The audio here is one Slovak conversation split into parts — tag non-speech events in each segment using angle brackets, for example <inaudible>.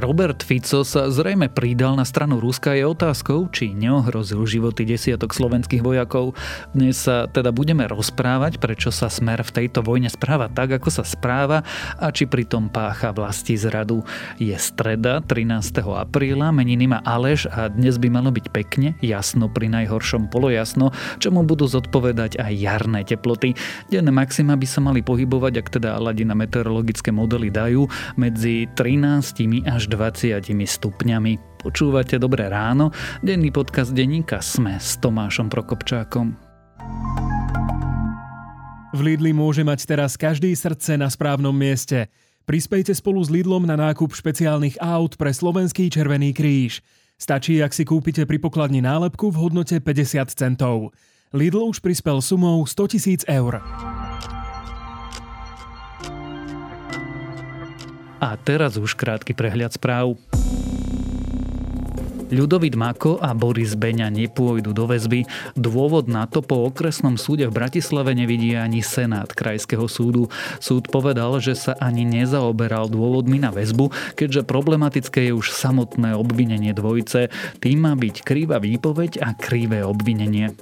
Robert Fico sa zrejme pridal na stranu Ruska je otázkou, či neohrozil životy desiatok slovenských vojakov. Dnes sa teda budeme rozprávať, prečo sa smer v tejto vojne správa tak, ako sa správa a či pritom pácha vlasti zradu. Je streda 13. apríla, meniny má Aleš a dnes by malo byť pekne, jasno pri najhoršom polojasno, čomu budú zodpovedať aj jarné teploty. Denné maxima by sa mali pohybovať, ak teda Aladina meteorologické modely dajú, medzi 13 až 20 stupňami. Počúvate Dobré ráno, denný podcast denníka Sme s Tomášom Prokopčákom. V Lidli môže mať teraz každý srdce na správnom mieste. Prispejte spolu s Lidlom na nákup špeciálnych aut pre Slovenský Červený kríž. Stačí, ak si kúpite pri pokladni nálepku v hodnote 50 centov. Lidl už prispel sumou 100 tisíc eur. A teraz už krátky prehľad správ. Ľudovit Mako a Boris Beňa nepôjdu do väzby. Dôvod na to po okresnom súde v Bratislave nevidí ani Senát Krajského súdu. Súd povedal, že sa ani nezaoberal dôvodmi na väzbu, keďže problematické je už samotné obvinenie dvojice. Tým má byť krýva výpoveď a krivé obvinenie.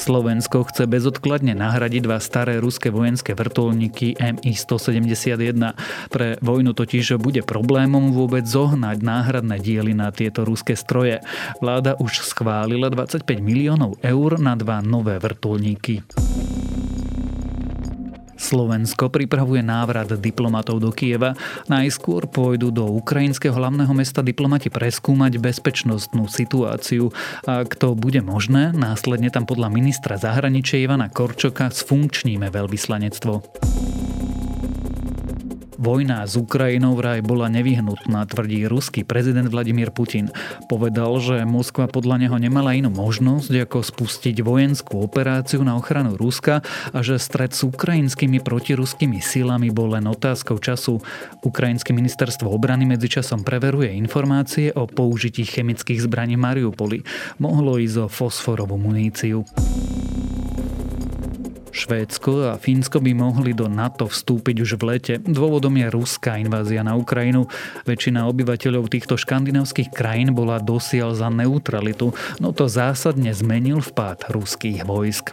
Slovensko chce bezodkladne nahradiť dva staré ruské vojenské vrtulníky Mi-171. Pre vojnu totiž bude problémom vôbec zohnať náhradné diely na tieto ruské stroje. Vláda už schválila 25 miliónov eur na dva nové vrtulníky. Slovensko pripravuje návrat diplomatov do Kieva. Najskôr pôjdu do ukrajinského hlavného mesta diplomati preskúmať bezpečnostnú situáciu. Ak to bude možné, následne tam podľa ministra zahraničia Ivana Korčoka sfunkčníme veľvyslanectvo. Vojna s Ukrajinou vraj bola nevyhnutná, tvrdí ruský prezident Vladimír Putin. Povedal, že Moskva podľa neho nemala inú možnosť, ako spustiť vojenskú operáciu na ochranu Ruska a že stred s ukrajinskými protiruskými silami bol len otázkou času. Ukrajinské ministerstvo obrany medzičasom preveruje informácie o použití chemických zbraní v Mariupoli. Mohlo ísť o fosforovú muníciu. Švédsko a Fínsko by mohli do NATO vstúpiť už v lete. Dôvodom je ruská invázia na Ukrajinu. Väčšina obyvateľov týchto škandinávskych krajín bola dosiaľ za neutralitu, no to zásadne zmenil vpád ruských vojsk.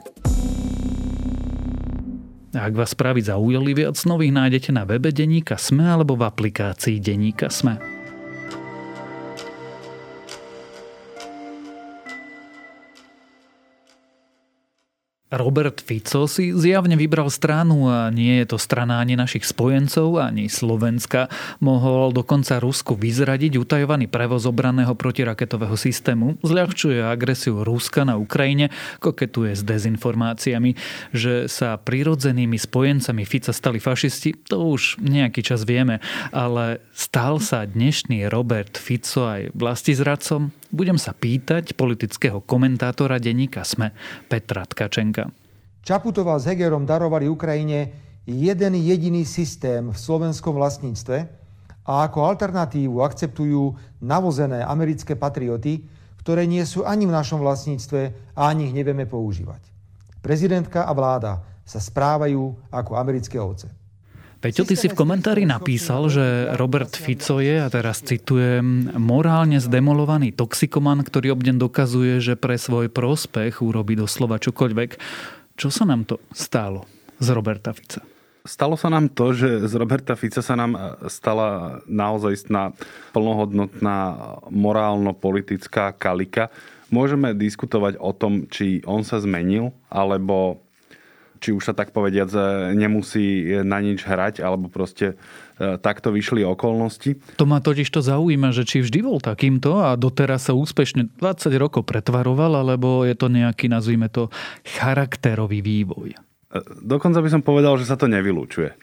Ak vás správy zaujali, viac nových nájdete na webe Deníka Sme alebo v aplikácii Deníka Sme. Robert Fico si zjavne vybral stranu a nie je to strana ani našich spojencov, ani Slovenska. Mohol dokonca Rusku vyzradiť utajovaný prevoz obranného protiraketového systému, zľahčuje agresiu Ruska na Ukrajine, koketuje s dezinformáciami. Že sa prirodzenými spojencami Fica stali fašisti, to už nejaký čas vieme, ale stal sa dnešný Robert Fico aj vlastizradcom? Budem sa pýtať politického komentátora denníka SME Petra Tkačenka. Čaputová s Hegerom darovali Ukrajine jeden jediný systém v slovenskom vlastníctve a ako alternatívu akceptujú navozené americké patrioty, ktoré nie sú ani v našom vlastníctve a ani ich nevieme používať. Prezidentka a vláda sa správajú ako americké ovce. Peťo, ty si v komentári napísal, že Robert Fico je, a teraz citujem, morálne zdemolovaný toxikoman, ktorý obden dokazuje, že pre svoj prospech urobí doslova čokoľvek. Čo sa nám to stalo z Roberta Fica? Stalo sa nám to, že z Roberta Fica sa nám stala naozaj plnohodnotná morálno-politická kalika. Môžeme diskutovať o tom, či on sa zmenil, alebo či už sa tak povediať nemusí na nič hrať, alebo proste e, takto vyšli okolnosti. To ma totiž to zaujíma, že či vždy bol takýmto a doteraz sa úspešne 20 rokov pretvaroval, alebo je to nejaký, nazvime to, charakterový vývoj. E, dokonca by som povedal, že sa to nevylúčuje.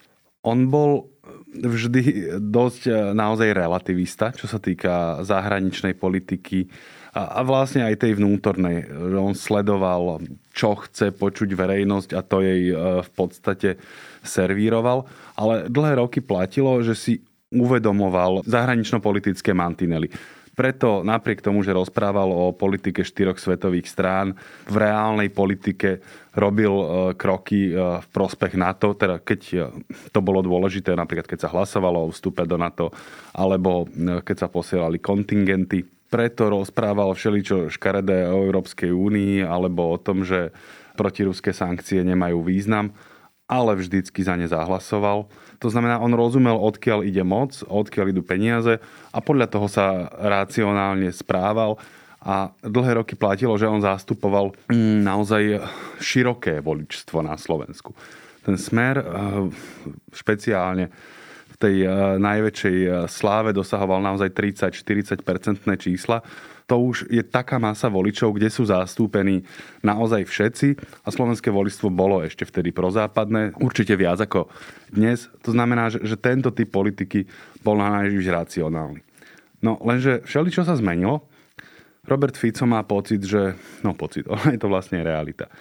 On bol vždy dosť e, naozaj relativista, čo sa týka zahraničnej politiky, a, a vlastne aj tej vnútornej. On sledoval, čo chce počuť verejnosť a to jej e, v podstate servíroval. Ale dlhé roky platilo, že si uvedomoval zahranično-politické mantinely. Preto napriek tomu, že rozprával o politike štyroch svetových strán, v reálnej politike robil e, kroky e, v prospech NATO, teda keď to bolo dôležité, napríklad keď sa hlasovalo o vstupe do NATO, alebo keď sa posielali kontingenty. Preto rozprával všeličo škaredé o Európskej únii, alebo o tom, že protiruské sankcie nemajú význam, ale vždycky za ne zahlasoval. To znamená, on rozumel, odkiaľ ide moc, odkiaľ idú peniaze a podľa toho sa racionálne správal a dlhé roky platilo, že on zastupoval mm, naozaj široké voličstvo na Slovensku. Ten smer eh, špeciálne v tej eh, najväčšej eh, sláve dosahoval naozaj 30-40 percentné čísla to už je taká masa voličov, kde sú zastúpení naozaj všetci a slovenské voličstvo bolo ešte vtedy prozápadné, určite viac ako dnes. To znamená, že, tento typ politiky bol na najvyš racionálny. No lenže všeličo sa zmenilo. Robert Fico má pocit, že... No pocit, <laughs> je to vlastne realita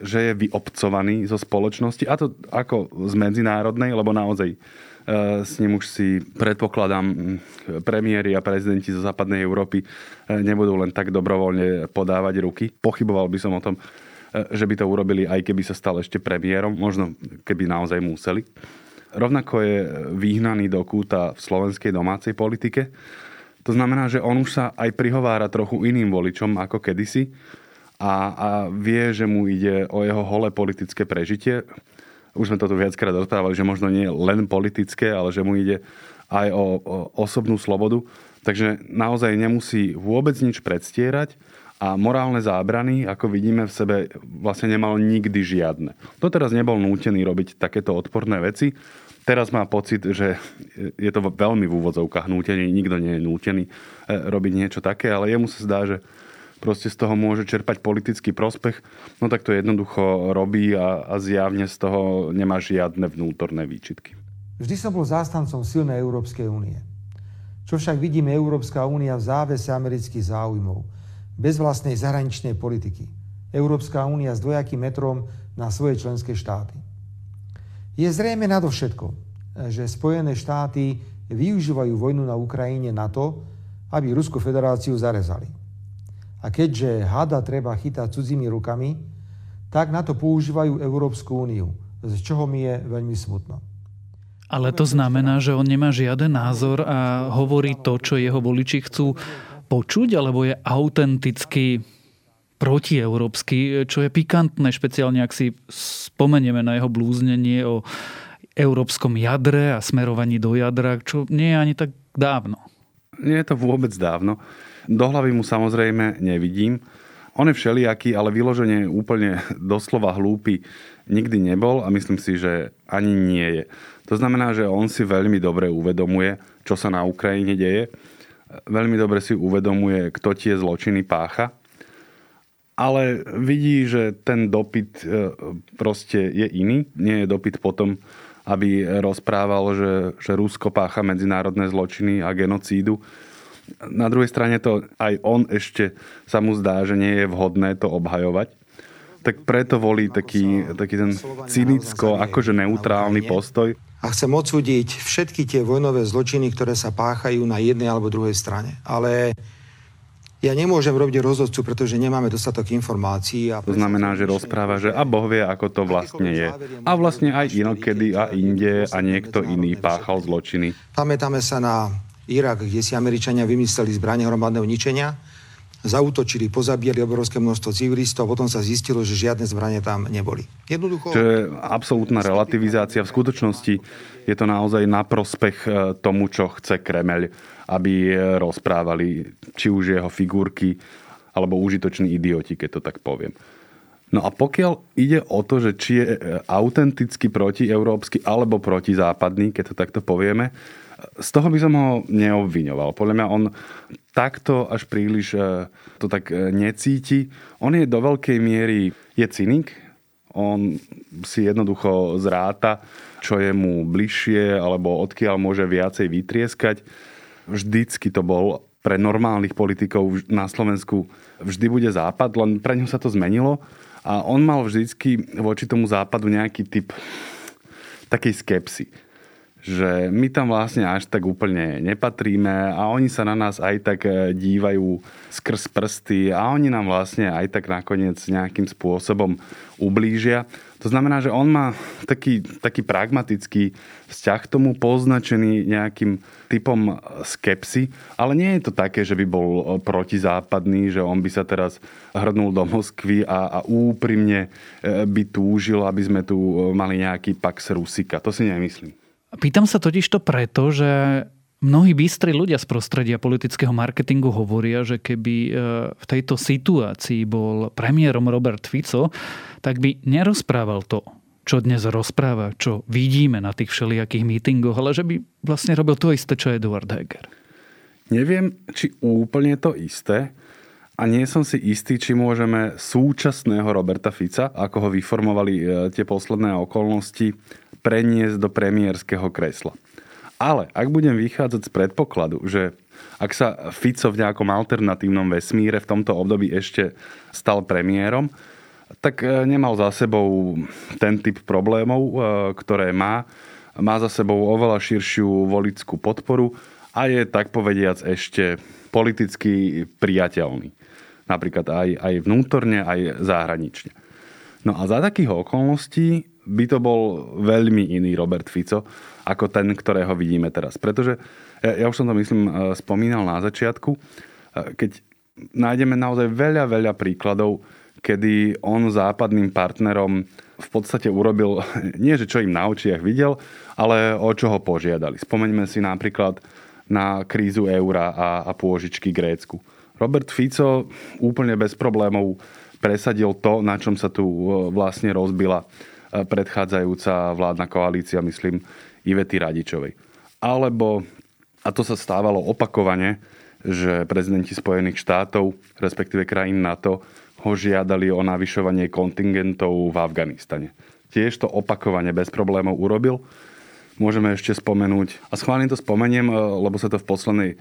že je vyobcovaný zo spoločnosti, a to ako z medzinárodnej, lebo naozaj Eh, s ním už si predpokladám premiéry a prezidenti zo západnej Európy eh, nebudú len tak dobrovoľne podávať ruky. Pochyboval by som o tom, eh, že by to urobili, aj keby sa stal ešte premiérom, možno keby naozaj museli. Rovnako je vyhnaný do kúta v slovenskej domácej politike. To znamená, že on už sa aj prihovára trochu iným voličom ako kedysi a, a vie, že mu ide o jeho holé politické prežitie už sme to tu viackrát rozprávali, že možno nie len politické, ale že mu ide aj o, o osobnú slobodu. Takže naozaj nemusí vôbec nič predstierať a morálne zábrany, ako vidíme v sebe, vlastne nemal nikdy žiadne. teraz nebol nútený robiť takéto odporné veci. Teraz má pocit, že je to veľmi v úvodzovkách nútený, nikto nie je nútený e, robiť niečo také, ale jemu sa zdá, že proste z toho môže čerpať politický prospech, no tak to jednoducho robí a, a zjavne z toho nemá žiadne vnútorné výčitky. Vždy som bol zástancom silnej Európskej únie. Čo však vidíme Európska únia v závese amerických záujmov, bez vlastnej zahraničnej politiky. Európska únia s dvojakým metrom na svoje členské štáty. Je zrejme nadovšetko, že Spojené štáty využívajú vojnu na Ukrajine na to, aby Ruskú federáciu zarezali. A keďže hada treba chytať cudzími rukami, tak na to používajú Európsku úniu, z čoho mi je veľmi smutno. Ale to znamená, že on nemá žiaden názor a hovorí to, čo jeho voliči chcú počuť, alebo je autenticky protieurópsky, čo je pikantné, špeciálne ak si spomenieme na jeho blúznenie o európskom jadre a smerovaní do jadra, čo nie je ani tak dávno. Nie je to vôbec dávno. Do hlavy mu samozrejme nevidím. On je všelijaký, ale vyloženie úplne <laughs> doslova hlúpy nikdy nebol a myslím si, že ani nie je. To znamená, že on si veľmi dobre uvedomuje, čo sa na Ukrajine deje. Veľmi dobre si uvedomuje, kto tie zločiny pácha. Ale vidí, že ten dopyt e, proste je iný. Nie je dopyt potom, aby rozprával, že, že Rusko pácha medzinárodné zločiny a genocídu na druhej strane to aj on ešte sa mu zdá, že nie je vhodné to obhajovať. Tak preto volí taký, taký ten cynicko, akože neutrálny postoj. A chcem odsúdiť všetky tie vojnové zločiny, ktoré sa páchajú na jednej alebo druhej strane. Ale ja nemôžem robiť rozhodcu, pretože nemáme dostatok informácií. A to znamená, že rozpráva, že a Boh vie, ako to vlastne je. A vlastne aj inokedy a inde a niekto iný páchal zločiny. Pamätáme sa na Irak, kde si Američania vymysleli zbranie hromadného ničenia, zautočili, pozabíjali obrovské množstvo civilistov a potom sa zistilo, že žiadne zbranie tam neboli. Jednoducho... Čo je absolútna relativizácia. V skutočnosti je to naozaj na prospech e, tomu, čo chce Kremeľ, aby e, rozprávali či už jeho figurky, alebo užitoční idioti, keď to tak poviem. No a pokiaľ ide o to, že či je e, autenticky protieurópsky alebo protizápadný, keď to takto povieme, z toho by som ho neobviňoval. Podľa mňa on takto až príliš e, to tak e, necíti. On je do veľkej miery, je cynik, on si jednoducho zráta, čo je mu bližšie, alebo odkiaľ môže viacej vytrieskať. Vždycky to bol pre normálnych politikov na Slovensku vždy bude západ, len pre ňo sa to zmenilo a on mal vždycky voči tomu západu nejaký typ takej skepsy že my tam vlastne až tak úplne nepatríme a oni sa na nás aj tak e, dívajú skrz prsty a oni nám vlastne aj tak nakoniec nejakým spôsobom ublížia. To znamená, že on má taký, taký pragmatický vzťah k tomu poznačený nejakým typom skepsy, ale nie je to také, že by bol protizápadný, že on by sa teraz hrnul do Moskvy a, a úprimne e, by túžil, aby sme tu mali nejaký Pax Rusika. To si nemyslím. Pýtam sa totiž to preto, že Mnohí bystri ľudia z prostredia politického marketingu hovoria, že keby e, v tejto situácii bol premiérom Robert Fico, tak by nerozprával to, čo dnes rozpráva, čo vidíme na tých všelijakých mítingoch, ale že by vlastne robil to isté, čo Eduard Heger. Neviem, či úplne to isté, a nie som si istý, či môžeme súčasného Roberta Fica, ako ho vyformovali e, tie posledné okolnosti, preniesť do premiérskeho kresla. Ale ak budem vychádzať z predpokladu, že ak sa Fico v nejakom alternatívnom vesmíre v tomto období ešte stal premiérom, tak e, nemal za sebou ten typ problémov, e, ktoré má. Má za sebou oveľa širšiu volickú podporu a je tak povediac ešte politicky priateľný. Napríklad aj, aj vnútorne, aj zahranične. No a za takých okolností by to bol veľmi iný Robert Fico ako ten, ktorého vidíme teraz. Pretože, ja, už som to myslím e, spomínal na začiatku, e, keď nájdeme naozaj veľa, veľa príkladov, kedy on západným partnerom v podstate urobil, <laughs> nie že čo im na očiach videl, ale o čo ho požiadali. Spomeňme si napríklad na krízu eura a, a pôžičky Grécku. Robert Fico úplne bez problémov presadil to, na čom sa tu e, vlastne rozbila predchádzajúca vládna koalícia, myslím, Ivety Radičovej. Alebo, a to sa stávalo opakovane, že prezidenti Spojených štátov, respektíve krajín NATO, ho žiadali o navyšovanie kontingentov v Afganistane. Tiež to opakovane bez problémov urobil. Môžeme ešte spomenúť, a schválne to spomeniem, lebo sa to v poslednej E,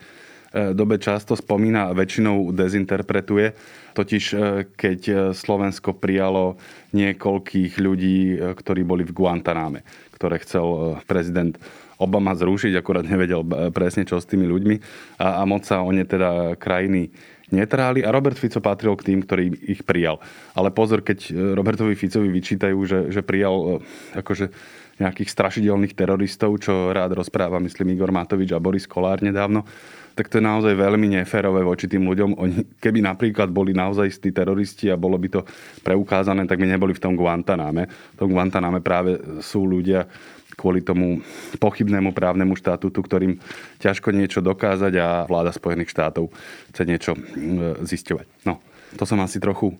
dobe často spomína a väčšinou dezinterpretuje. Totiž e, keď e, Slovensko prijalo niekoľkých ľudí, ktorí boli v Guantaname, ktoré chcel prezident Obama zrušiť, akurát nevedel presne čo s tými ľuďmi a, a moc sa o ne teda krajiny netráli a Robert Fico patril k tým, ktorí ich prijal. Ale pozor, keď Robertovi Ficovi vyčítajú, že, že prijal akože nejakých strašidelných teroristov, čo rád rozpráva, myslím, Igor Matovič a Boris Kolár nedávno, tak to je naozaj veľmi neférové voči tým ľuďom. Oni, keby napríklad boli naozaj tí teroristi a bolo by to preukázané, tak by neboli v tom Guantaname. V tom Guantaname práve sú ľudia kvôli tomu pochybnému právnemu štatútu, ktorým ťažko niečo dokázať a vláda Spojených štátov chce niečo mm, zisťovať. No, to som asi trochu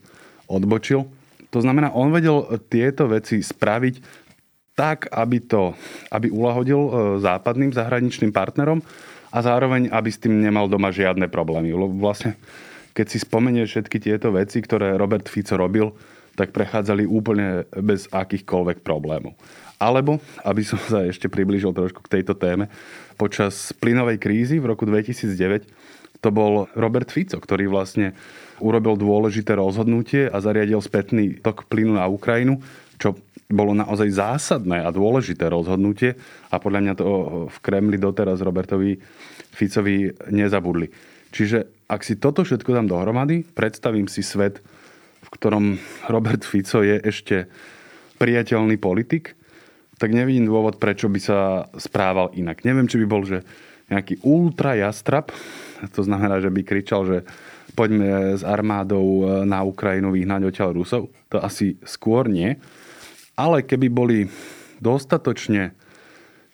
odbočil. To znamená, on vedel tieto veci spraviť tak, aby to aby ulahodil e, západným zahraničným partnerom a zároveň, aby s tým nemal doma žiadne problémy. Lebo vlastne, keď si spomenie všetky tieto veci, ktoré Robert Fico robil, tak prechádzali úplne bez akýchkoľvek problémov. Alebo, aby som sa ešte priblížil trošku k tejto téme, počas plynovej krízy v roku 2009 to bol Robert Fico, ktorý vlastne urobil dôležité rozhodnutie a zariadil spätný tok plynu na Ukrajinu, čo bolo naozaj zásadné a dôležité rozhodnutie a podľa mňa to v Kremli doteraz Robertovi Ficovi nezabudli. Čiže ak si toto všetko dám dohromady, predstavím si svet, v ktorom Robert Fico je ešte priateľný politik, tak nevidím dôvod, prečo by sa správal inak. Neviem, či by bol, že nejaký ultra jastrap, to znamená, že by kričal, že poďme s armádou na Ukrajinu vyhnať odtiaľ Rusov. To asi skôr nie. Ale keby boli dostatočne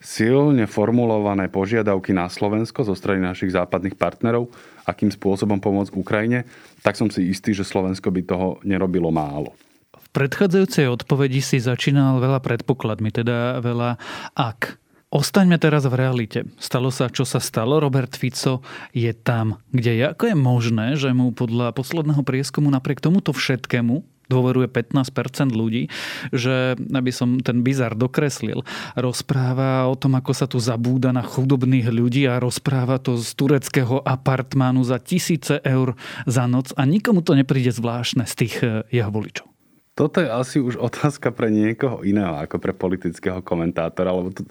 silne formulované požiadavky na Slovensko zo strany našich západných partnerov, akým spôsobom pomôcť Ukrajine, tak som si istý, že Slovensko by toho nerobilo málo. V predchádzajúcej odpovedi si začínal veľa predpokladmi, teda veľa ak. Ostaňme teraz v realite. Stalo sa, čo sa stalo. Robert Fico je tam, kde je. Ako je možné, že mu podľa posledného prieskumu napriek tomuto všetkému dôveruje 15% ľudí, že aby som ten bizar dokreslil, rozpráva o tom, ako sa tu zabúda na chudobných ľudí a rozpráva to z tureckého apartmánu za tisíce eur za noc a nikomu to nepríde zvláštne z tých eh, jeho voličov. Toto je asi už otázka pre niekoho iného ako pre politického komentátora, lebo to,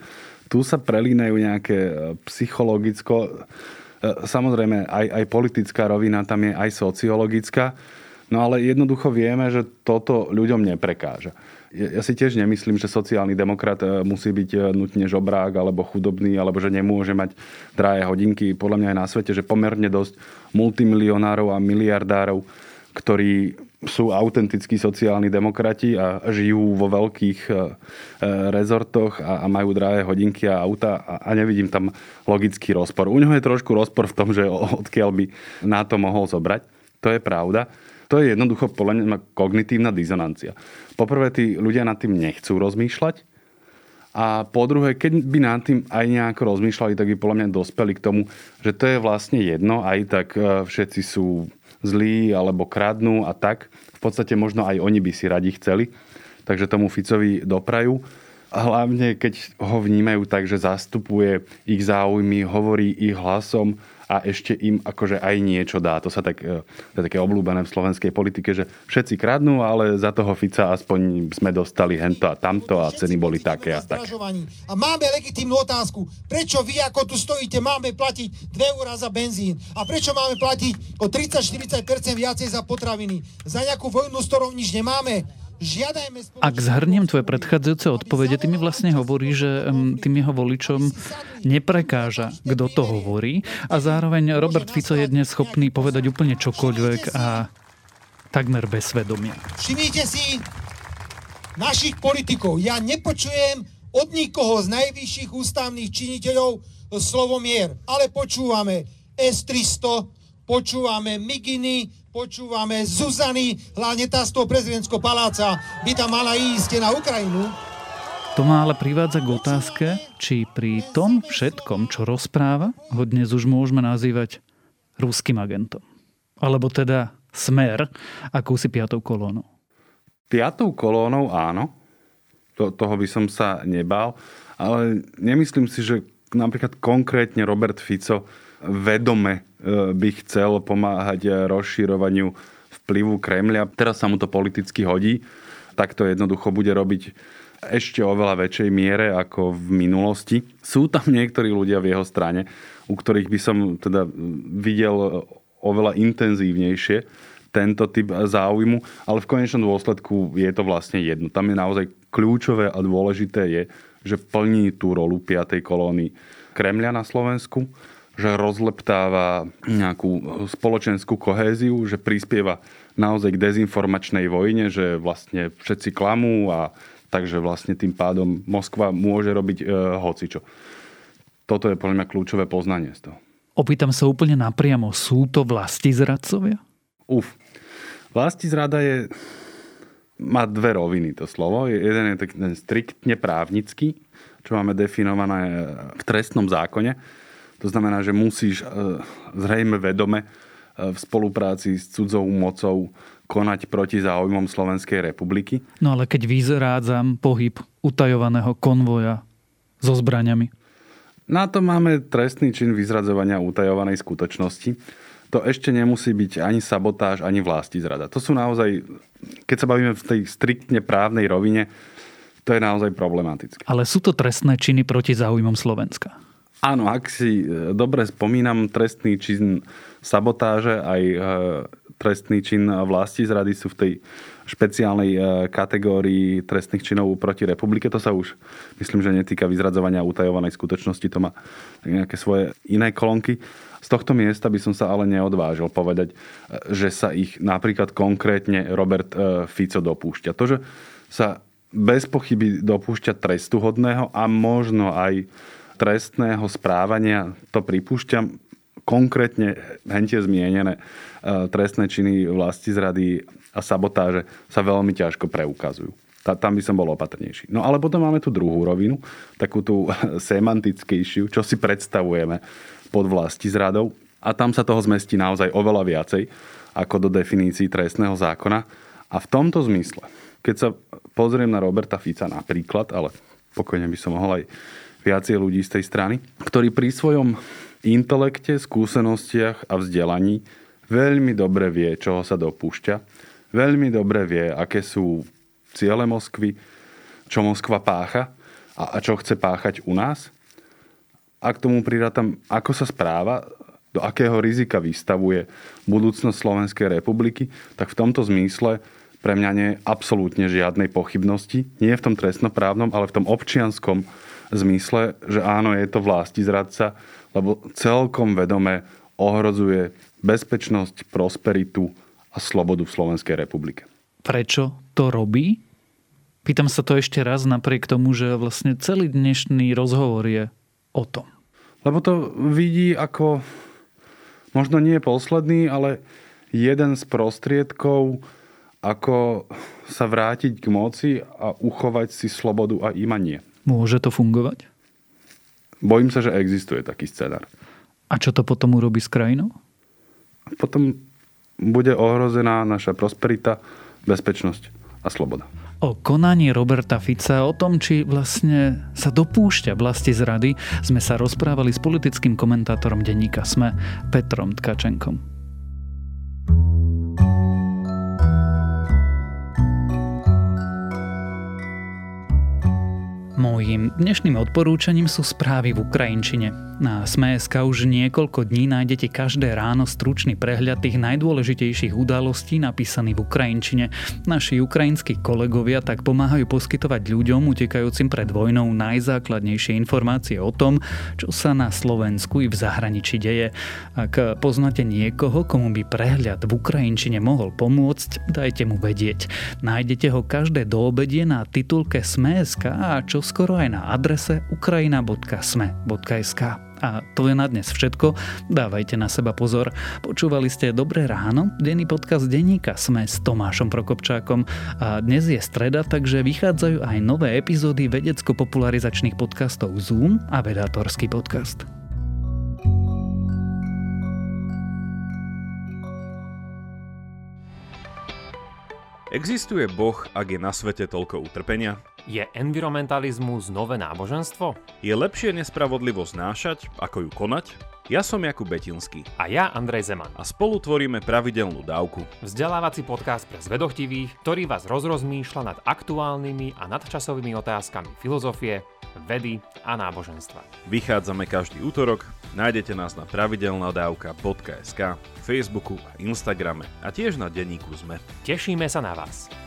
tu sa prelínajú nejaké e, psychologicko, e, samozrejme aj, aj politická rovina tam je, aj sociologická, no ale jednoducho vieme, že toto ľuďom neprekáža. Ja si tiež nemyslím, že sociálny demokrat e, musí byť nutne žobrák alebo chudobný, alebo že nemôže mať drahé hodinky. Podľa mňa aj na svete, že pomerne dosť multimilionárov a miliardárov, ktorí sú autentickí sociálni demokrati a žijú vo veľkých e, e, rezortoch a, majú drahé hodinky a auta a, nevidím tam logický rozpor. U neho je trošku rozpor v tom, že odkiaľ by na to mohol zobrať. To je pravda. To je jednoducho podľa mňa kognitívna dizonancia. Poprvé, tí ľudia nad tým nechcú rozmýšľať a po druhé, keď by nad tým aj nejako rozmýšľali, tak by podľa mňa dospeli k tomu, že to je vlastne jedno, aj tak e, všetci sú zlí alebo kradnú a tak. V podstate možno aj oni by si radi chceli. Takže tomu Ficovi doprajú. Hlavne, keď ho vnímajú tak, že zastupuje ich záujmy, hovorí ich hlasom a ešte im akože aj niečo dá. To sa tak, e, to je také obľúbené v slovenskej politike, že všetci kradnú, ale za toho Fica aspoň sme dostali hento a tamto a ceny boli také a také. A máme legitímnu otázku. Prečo vy, ako tu stojíte, máme platiť 2 eurá za benzín? A prečo máme platiť o 30-40% viacej za potraviny? Za nejakú vojnu, s ktorou nič nemáme? Ak zhrniem tvoje predchádzajúce odpovede, ty mi vlastne hovorí, že tým jeho voličom neprekáža, kto to hovorí a zároveň Robert Fico je dnes schopný povedať úplne čokoľvek a takmer bez svedomia. Všimnite si našich politikov. Ja nepočujem od nikoho z najvyšších ústavných činiteľov slovo mier, ale počúvame S-300, počúvame Miginy, počúvame Zuzany, hlavne tá z toho prezidentského paláca, by tam mala ísť na Ukrajinu. To má ale privádza k otázke, či pri tom všetkom, čo rozpráva, ho dnes už môžeme nazývať ruským agentom. Alebo teda smer akúsi piatou kolónou. Piatou kolónou áno, to, toho by som sa nebal, ale nemyslím si, že napríklad konkrétne Robert Fico vedome by chcel pomáhať rozširovaniu vplyvu Kremľa. Teraz sa mu to politicky hodí, tak to jednoducho bude robiť ešte oveľa väčšej miere ako v minulosti. Sú tam niektorí ľudia v jeho strane, u ktorých by som teda videl oveľa intenzívnejšie tento typ záujmu, ale v konečnom dôsledku je to vlastne jedno. Tam je naozaj kľúčové a dôležité je, že plní tú rolu 5. kolóny Kremľa na Slovensku že rozleptáva nejakú spoločenskú kohéziu, že prispieva naozaj k dezinformačnej vojne, že vlastne všetci klamú a takže vlastne tým pádom Moskva môže robiť e, hocičo. Toto je podľa mňa kľúčové poznanie z toho. Opýtam sa úplne napriamo, sú to vlasti zradcovia? Uf. Vlasti zrada je má dve roviny to slovo. Jeden je taký striktne právnický, čo máme definované v trestnom zákone to znamená, že musíš e, zrejme vedome e, v spolupráci s cudzou mocou konať proti záujmom Slovenskej republiky. No ale keď vyzrádzam pohyb utajovaného konvoja so zbraniami? Na to máme trestný čin vyzradzovania utajovanej skutočnosti. To ešte nemusí byť ani sabotáž, ani vlasti zrada. To sú naozaj, keď sa bavíme v tej striktne právnej rovine, to je naozaj problematické. Ale sú to trestné činy proti záujmom Slovenska? Áno, ak si e, dobre spomínam, trestný čin sabotáže aj e, trestný čin vlasti zrady sú v tej špeciálnej e, kategórii trestných činov proti republike. To sa už, myslím, že netýka vyzradzovania utajovanej skutočnosti, to má nejaké svoje iné kolonky. Z tohto miesta by som sa ale neodvážil povedať, že sa ich napríklad konkrétne Robert Fico dopúšťa. To, že sa bez pochyby dopúšťa trestuhodného a možno aj trestného správania, to pripúšťam, konkrétne hentie zmienené e, trestné činy vlasti zrady a sabotáže sa veľmi ťažko preukazujú. Tam by som bol opatrnejší. No ale potom máme tú druhú rovinu, takú tú <laughs> semantickejšiu, čo si predstavujeme pod vlasti zradou. A tam sa toho zmestí naozaj oveľa viacej ako do definícií trestného zákona. A v tomto zmysle, keď sa pozriem na Roberta Fica napríklad, ale pokojne by som mohol aj viacej ľudí z tej strany, ktorý pri svojom intelekte, skúsenostiach a vzdelaní veľmi dobre vie, čoho sa dopúšťa, veľmi dobre vie, aké sú ciele Moskvy, čo Moskva pácha a čo chce páchať u nás. a k tomu prirátam, ako sa správa, do akého rizika vystavuje budúcnosť Slovenskej republiky, tak v tomto zmysle pre mňa nie je absolútne žiadnej pochybnosti. Nie v tom trestnoprávnom, ale v tom občianskom zmysle, že áno, je to vlasti zradca, lebo celkom vedome ohrozuje bezpečnosť, prosperitu a slobodu v Slovenskej republike. Prečo to robí? Pýtam sa to ešte raz napriek tomu, že vlastne celý dnešný rozhovor je o tom. Lebo to vidí ako, možno nie posledný, ale jeden z prostriedkov, ako sa vrátiť k moci a uchovať si slobodu a imanie. Môže to fungovať? Bojím sa, že existuje taký scenár. A čo to potom urobí s krajinou? Potom bude ohrozená naša prosperita, bezpečnosť a sloboda o konaní Roberta Fica, o tom, či vlastne sa dopúšťa vlasti zrady, sme sa rozprávali s politickým komentátorom denníka SME Petrom Tkačenkom. Mojím dnešným odporúčaním sú správy v Ukrajinčine. Na Sme.sk už niekoľko dní nájdete každé ráno stručný prehľad tých najdôležitejších udalostí napísaný v Ukrajinčine. Naši ukrajinskí kolegovia tak pomáhajú poskytovať ľuďom utekajúcim pred vojnou najzákladnejšie informácie o tom, čo sa na Slovensku i v zahraničí deje. Ak poznáte niekoho, komu by prehľad v Ukrajinčine mohol pomôcť, dajte mu vedieť. Nájdete ho každé doobedie na titulke Sme.sk a čo skoro aj na adrese ukrajina.sme.sk. A to je na dnes všetko. Dávajte na seba pozor. Počúvali ste Dobré ráno, denný podcast denníka Sme s Tomášom Prokopčákom. A dnes je streda, takže vychádzajú aj nové epizódy vedecko-popularizačných podcastov Zoom a Vedátorský podcast. Existuje Boh, ak je na svete toľko utrpenia? Je environmentalizmus nové náboženstvo? Je lepšie nespravodlivosť znášať, ako ju konať? Ja som Jakub Betinský. A ja Andrej Zeman. A spolu tvoríme pravidelnú dávku. Vzdelávací podcast pre zvedochtivých, ktorý vás rozrozmýšľa nad aktuálnymi a nadčasovými otázkami filozofie, vedy a náboženstva. Vychádzame každý útorok, nájdete nás na pravidelnadavka.sk, Facebooku a Instagrame a tiež na denníku ZME. Tešíme sa na vás.